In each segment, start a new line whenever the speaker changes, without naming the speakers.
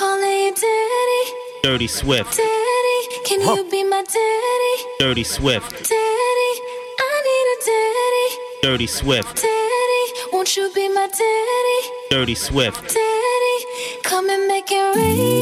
calling daddy.
Dirty Swift.
Daddy, can huh. you be my daddy?
Dirty Swift.
Daddy, I need a daddy.
Dirty Swift.
Daddy, won't you be my daddy?
Dirty Swift.
Daddy, come and make it rain.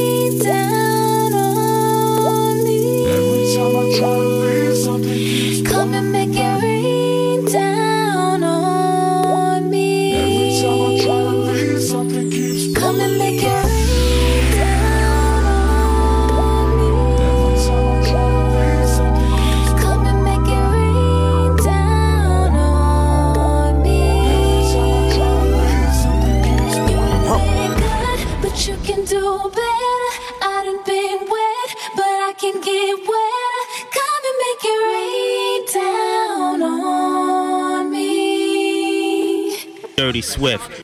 Dirty Swift.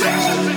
Dirty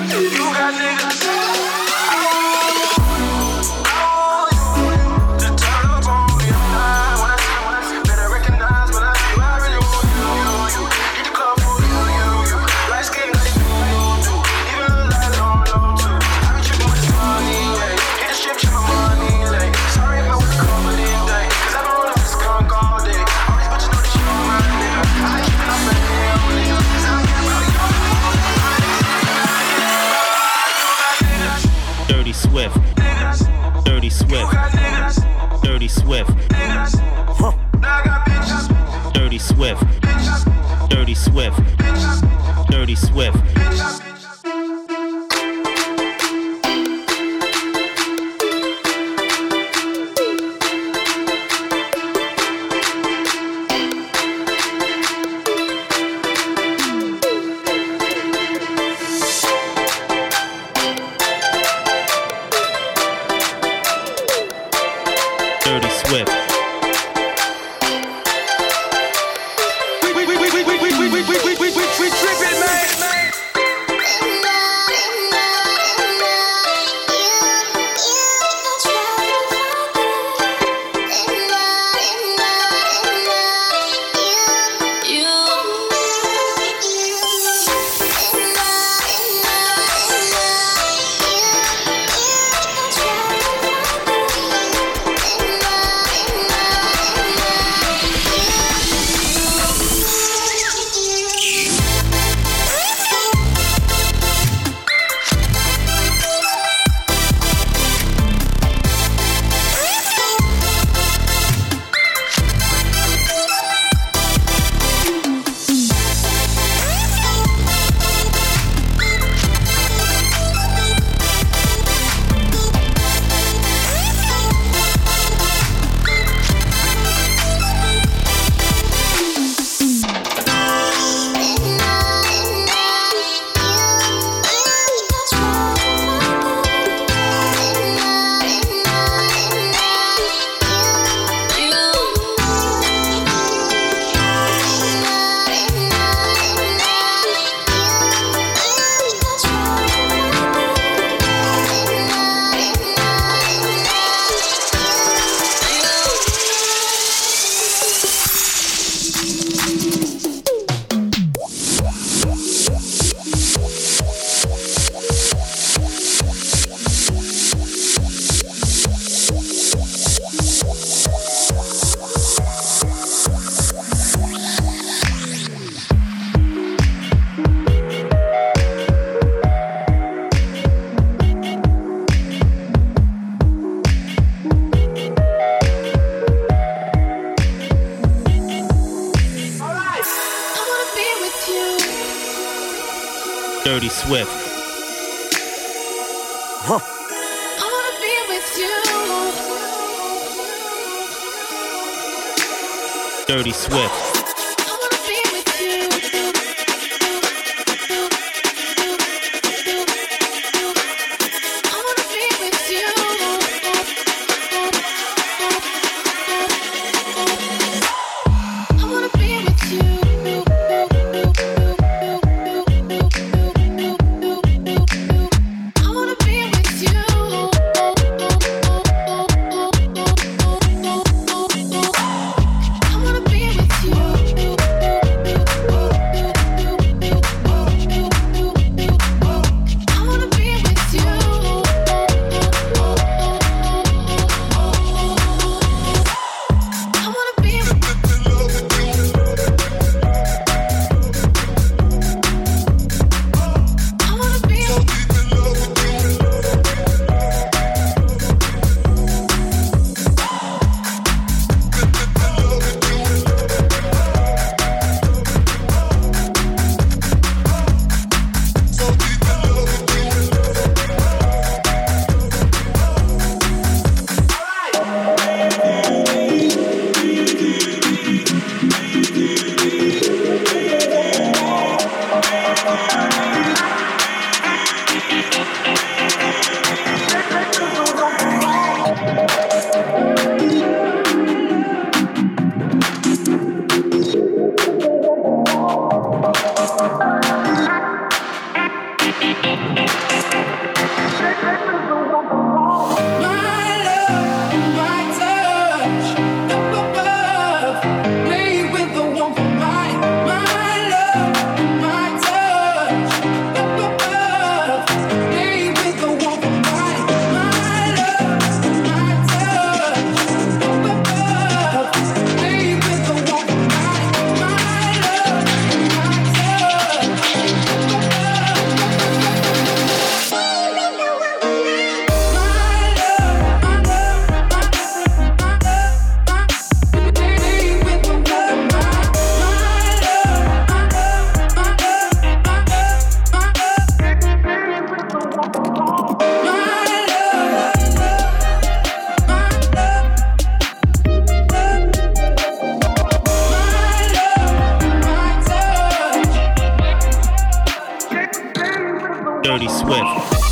Dirty Swift.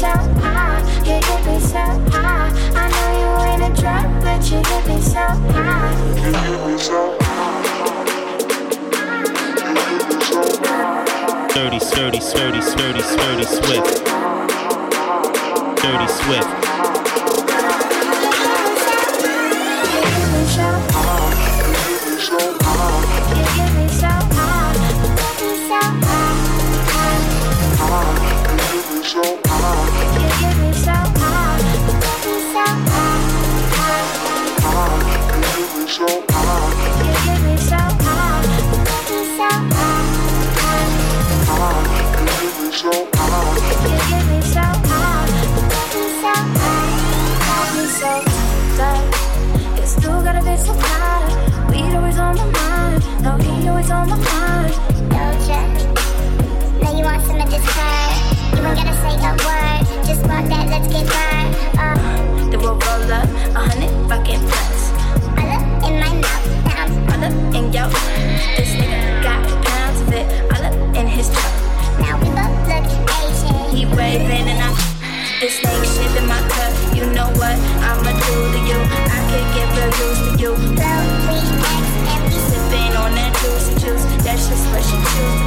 so high,
you
get me so high. I know you ain't a drug, but you get me so
high. You get me
so high.
Dirty, sturdy, sturdy, sturdy, sturdy, swift. Dirty, swift.
Blow, we X, and we sippin' on that
juice, juice. That's just what she choose.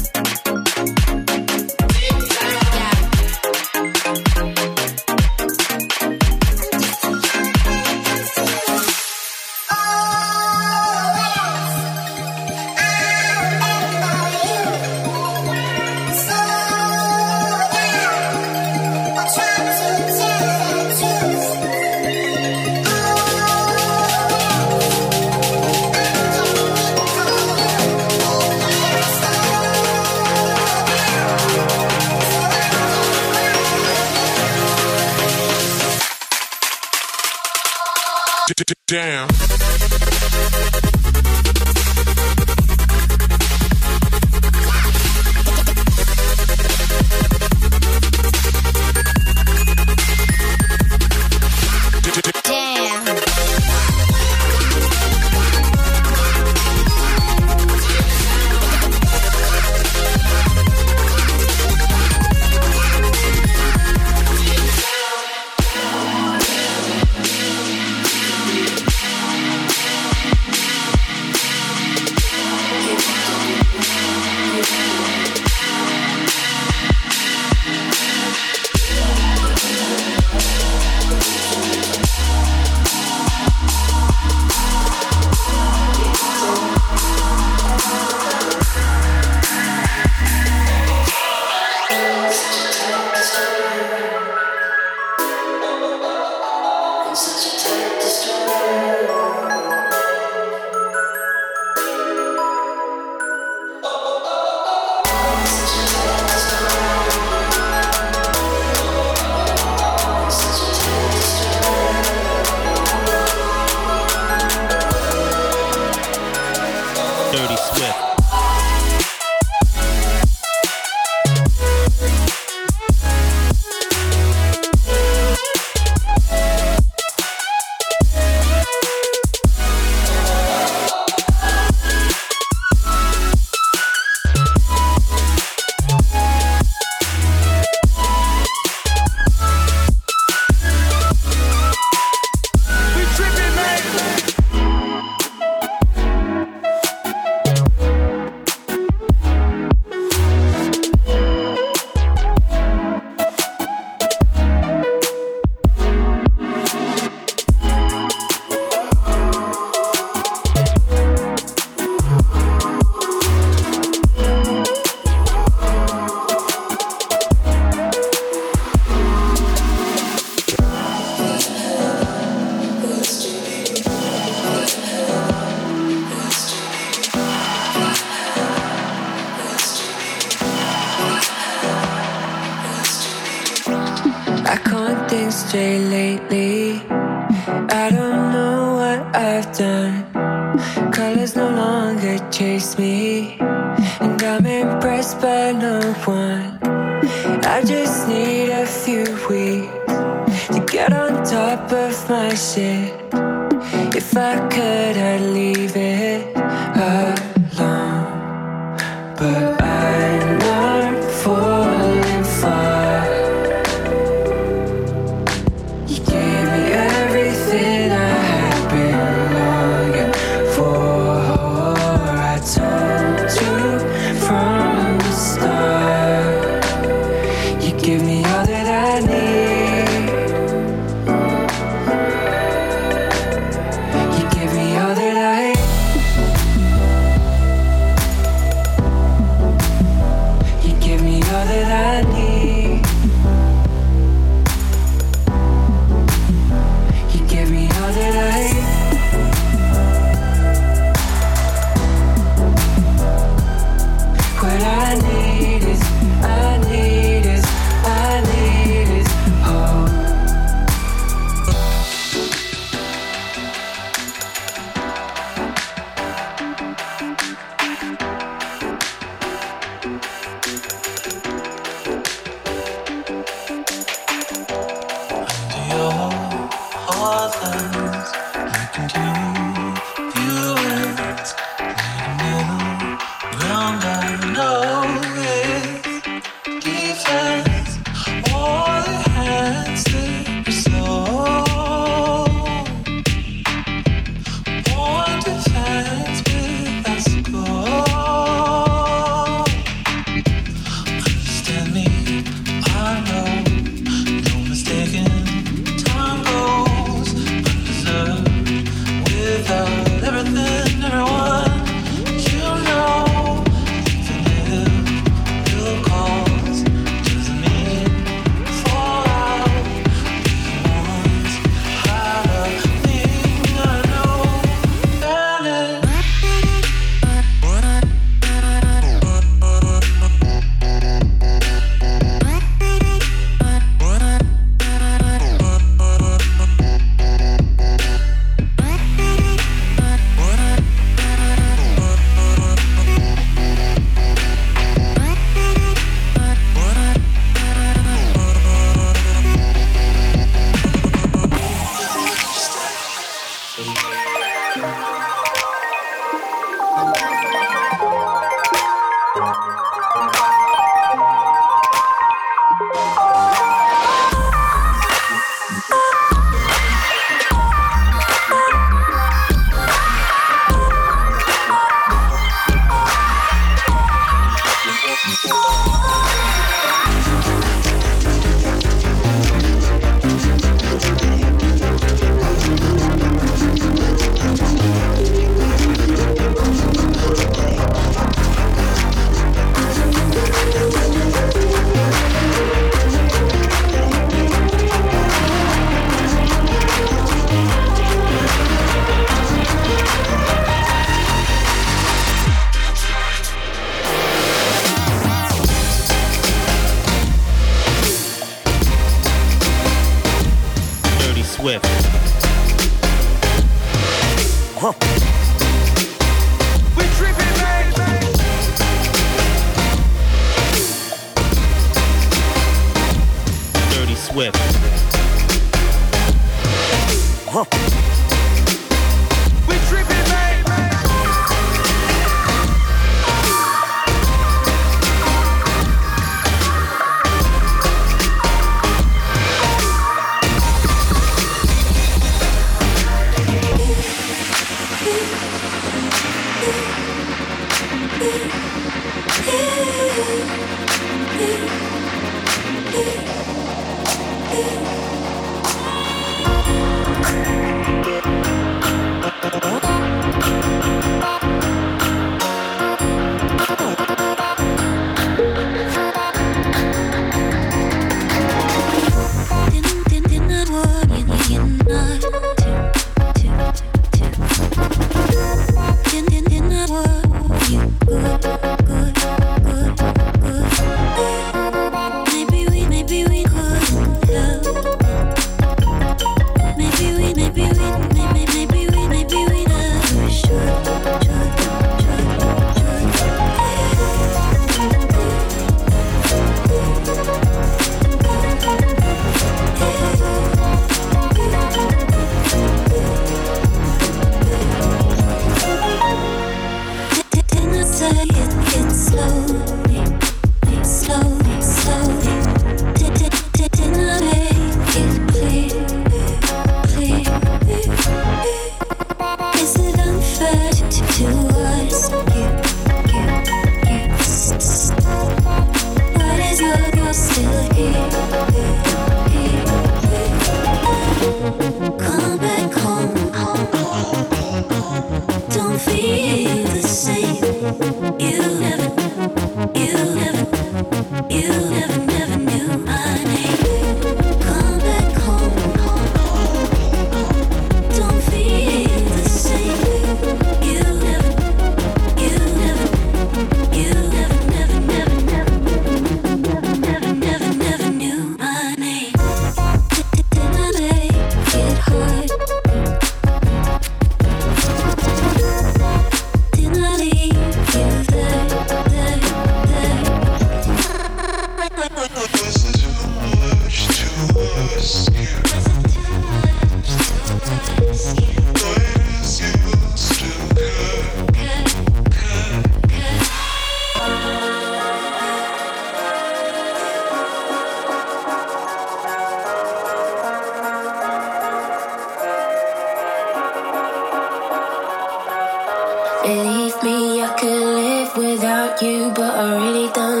You, but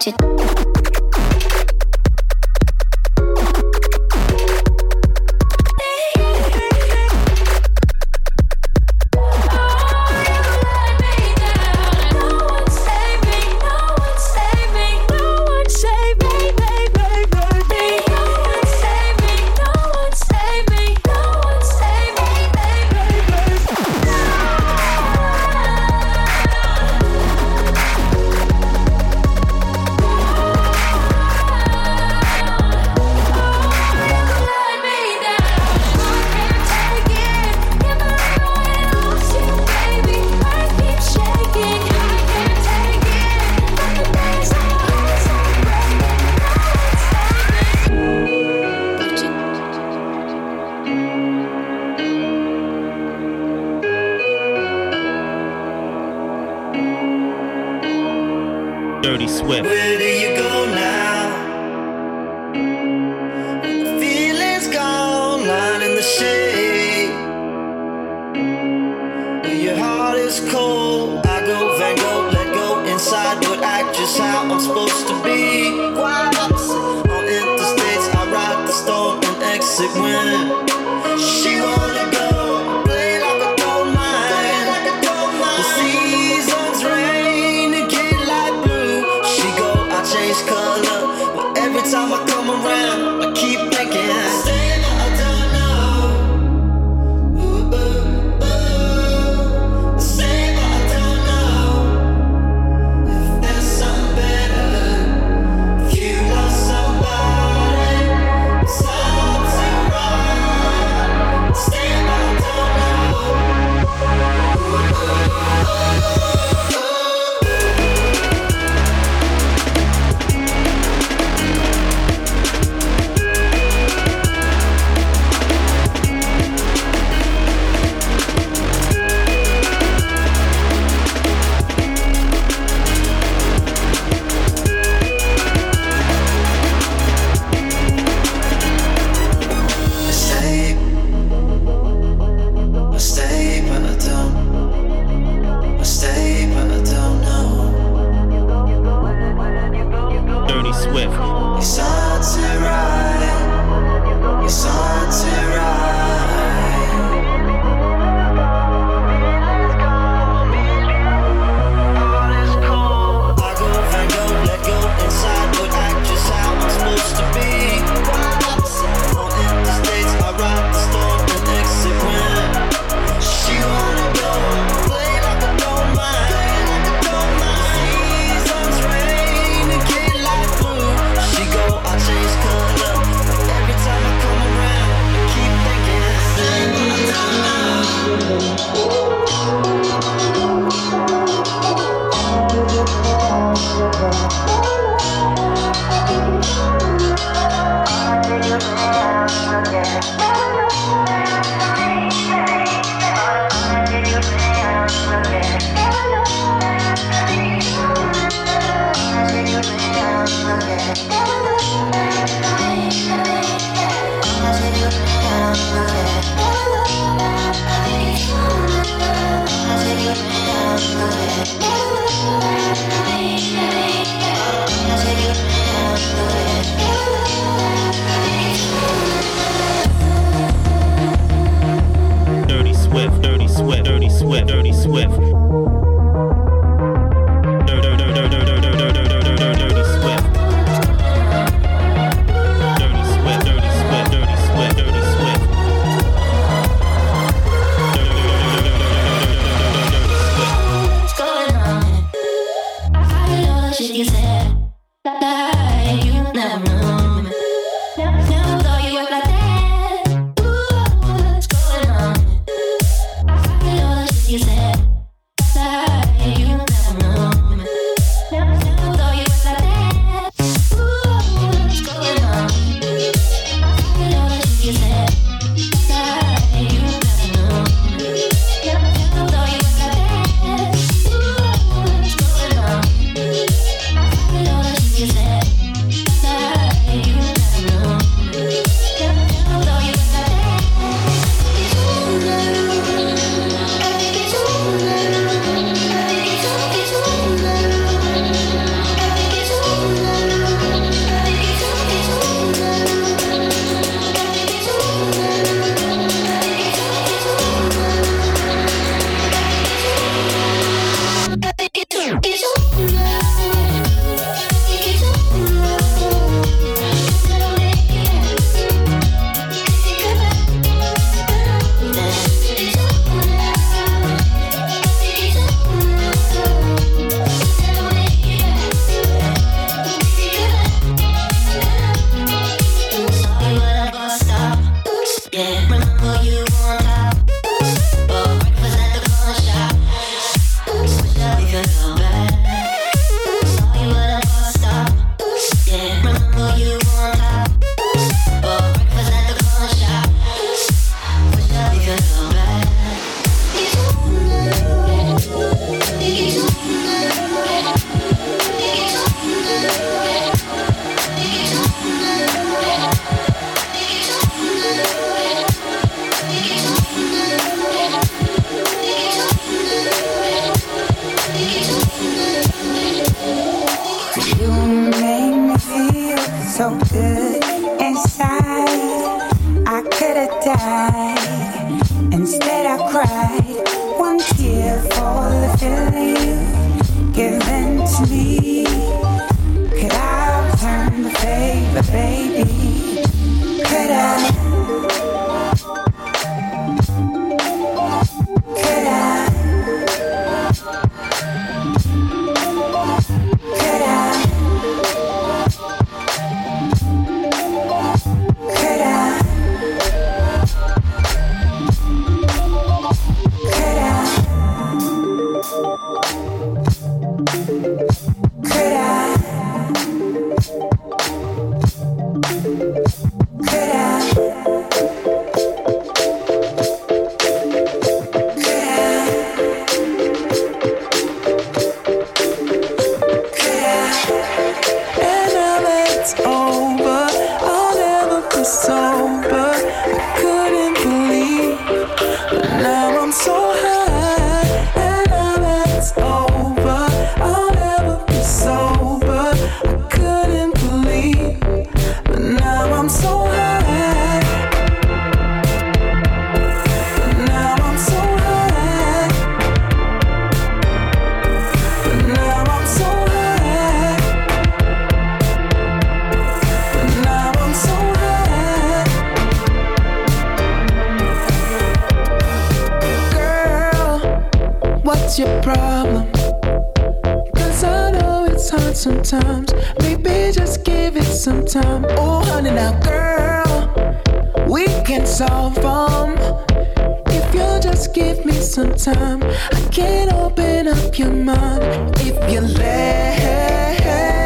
to
problem. Cause I know it's hard sometimes. Maybe just give it some time. Oh, honey, now, girl, we can solve them. If you'll just give me some time, I can open up your mind. If you let.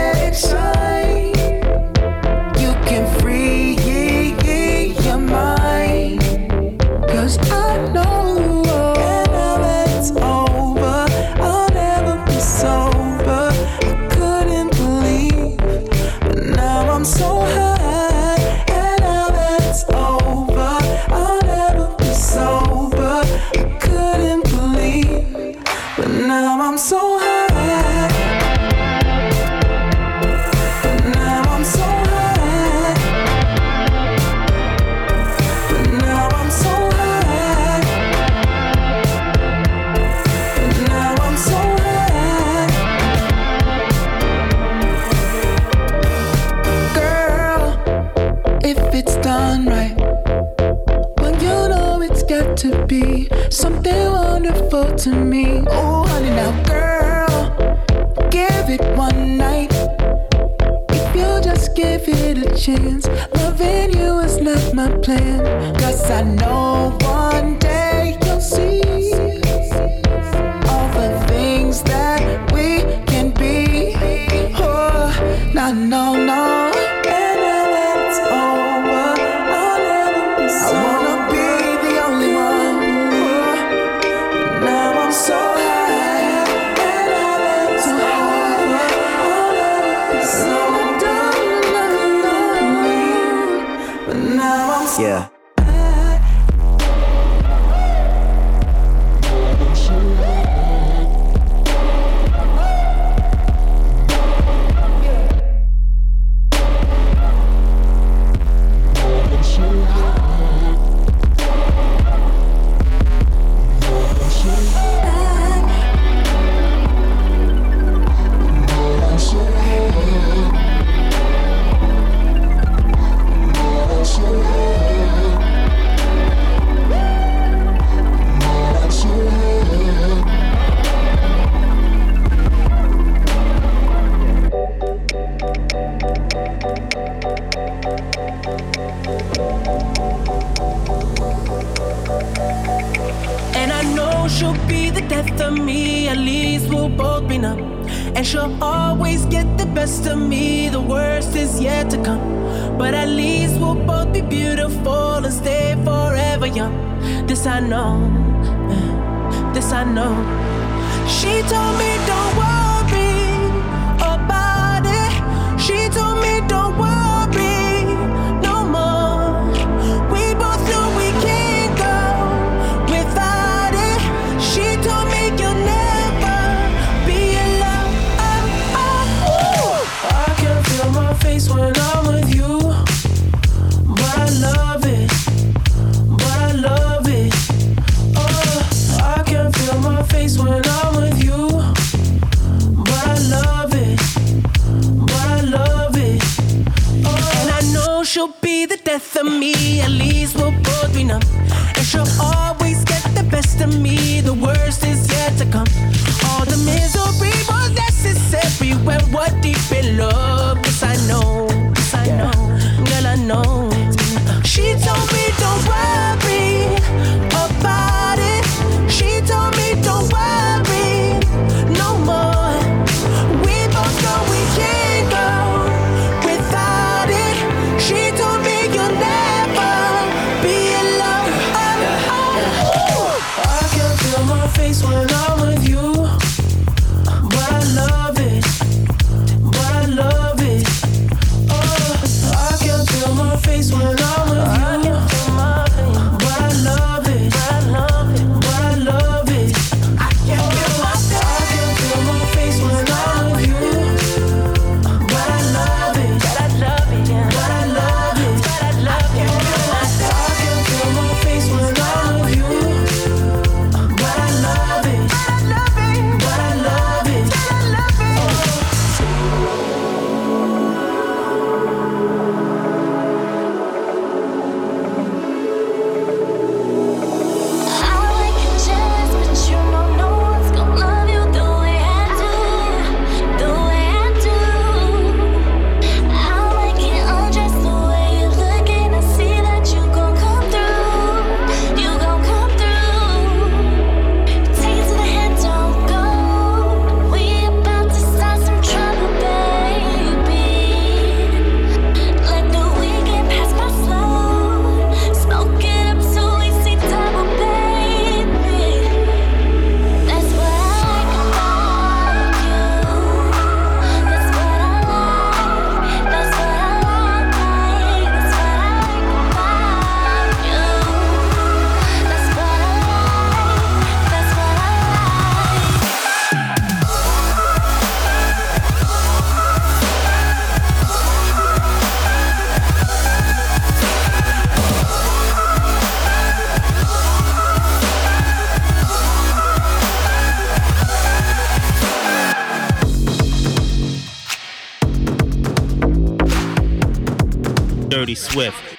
Dirty Swift.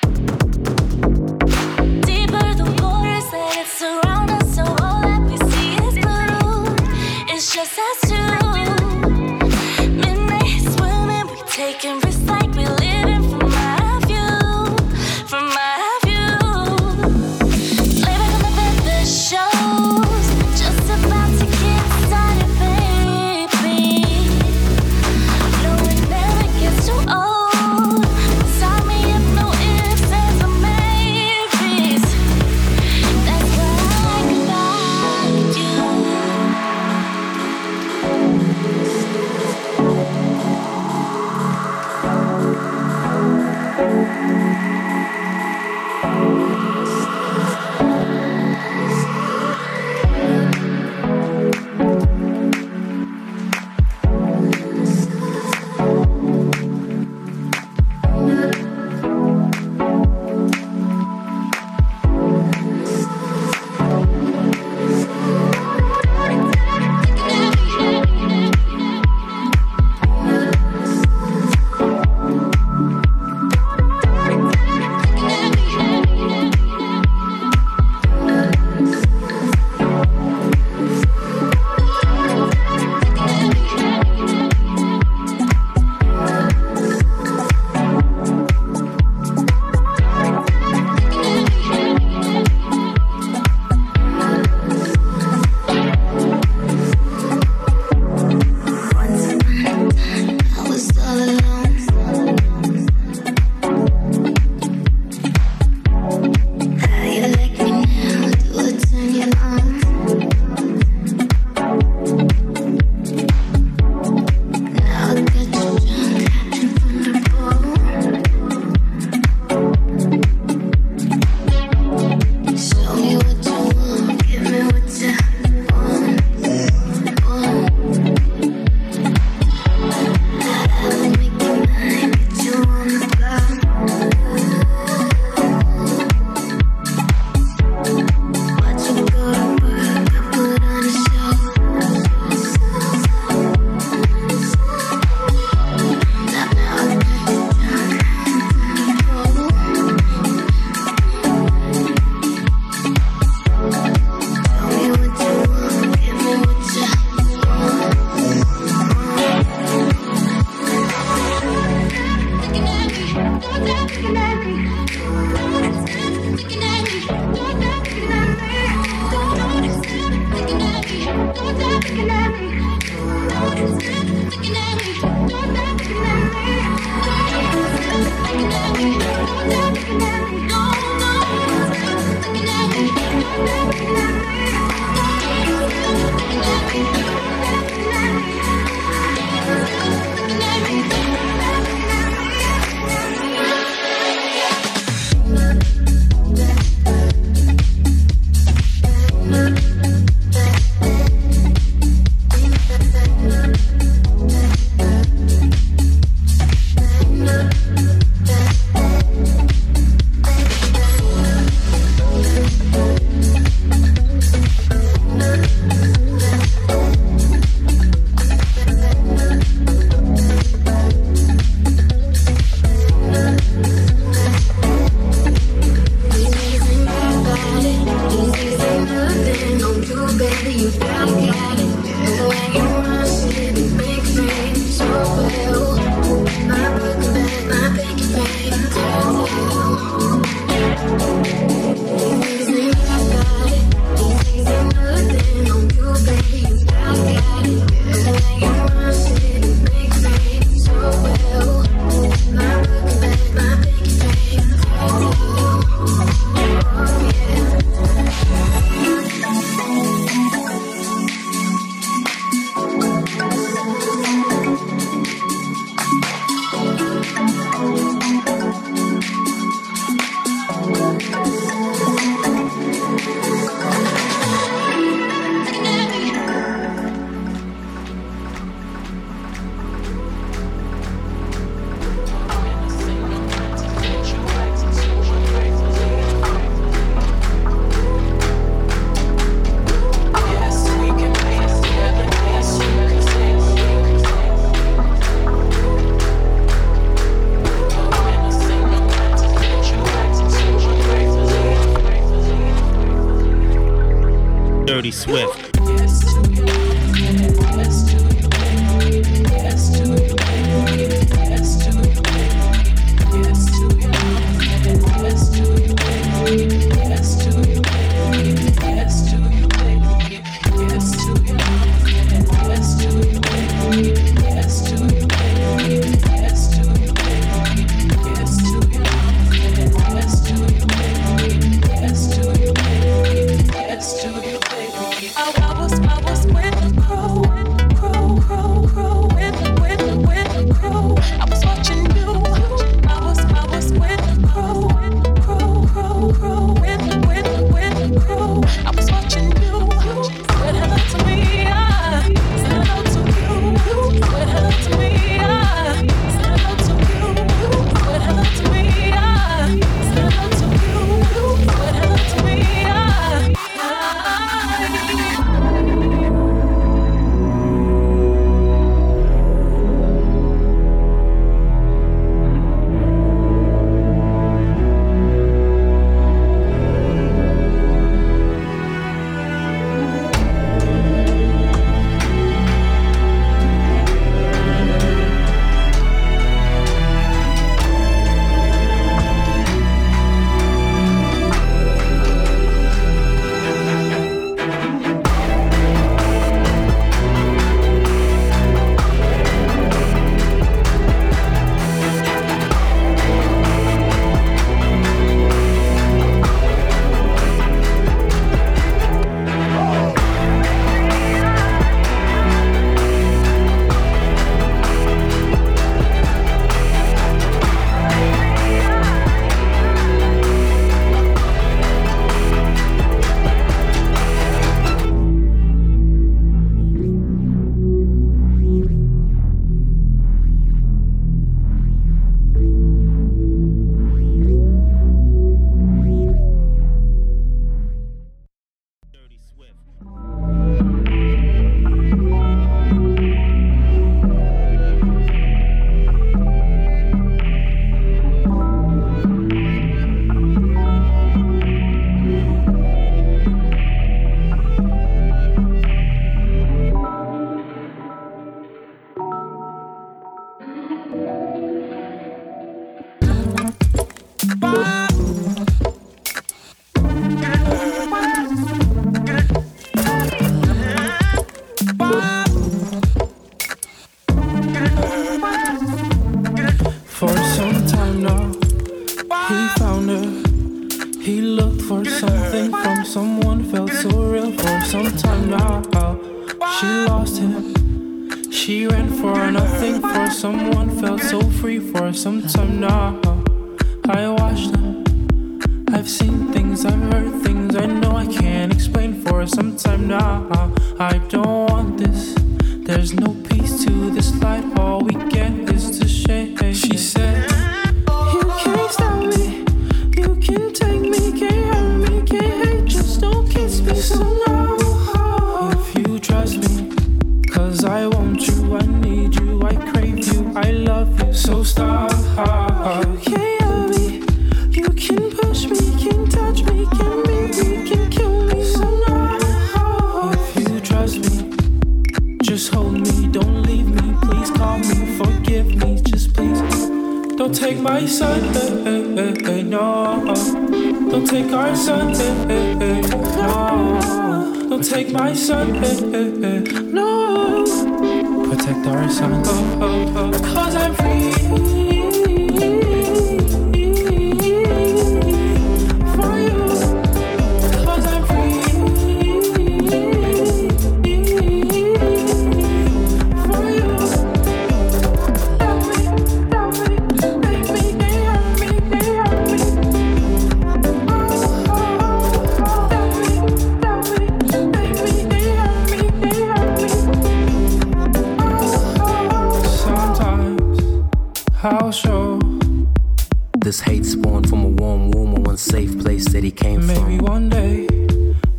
This hate
spawned from a warm womb one safe place that he came
Maybe
from.
Maybe one day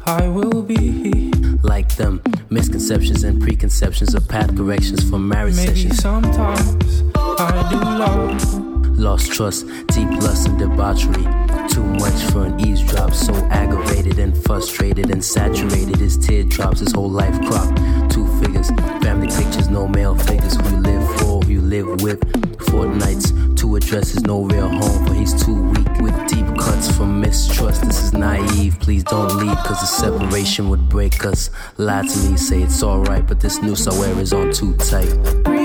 I will be
like them. Misconceptions and preconceptions of path corrections for marriage
Maybe
sessions.
Sometimes I do love.
Lost trust, deep lust and debauchery. Too much for an eavesdrop, so aggravated and frustrated and saturated. His teardrops, his whole life crop. Two figures, family pictures, no male figures. Who you live for, who you live with Fortnights, two addresses, no real home. For he's too weak with deep cuts from mistrust. This is naive, please don't leave, cause the separation would break us. Lie to me, say it's alright, but this noose I wear is on too tight.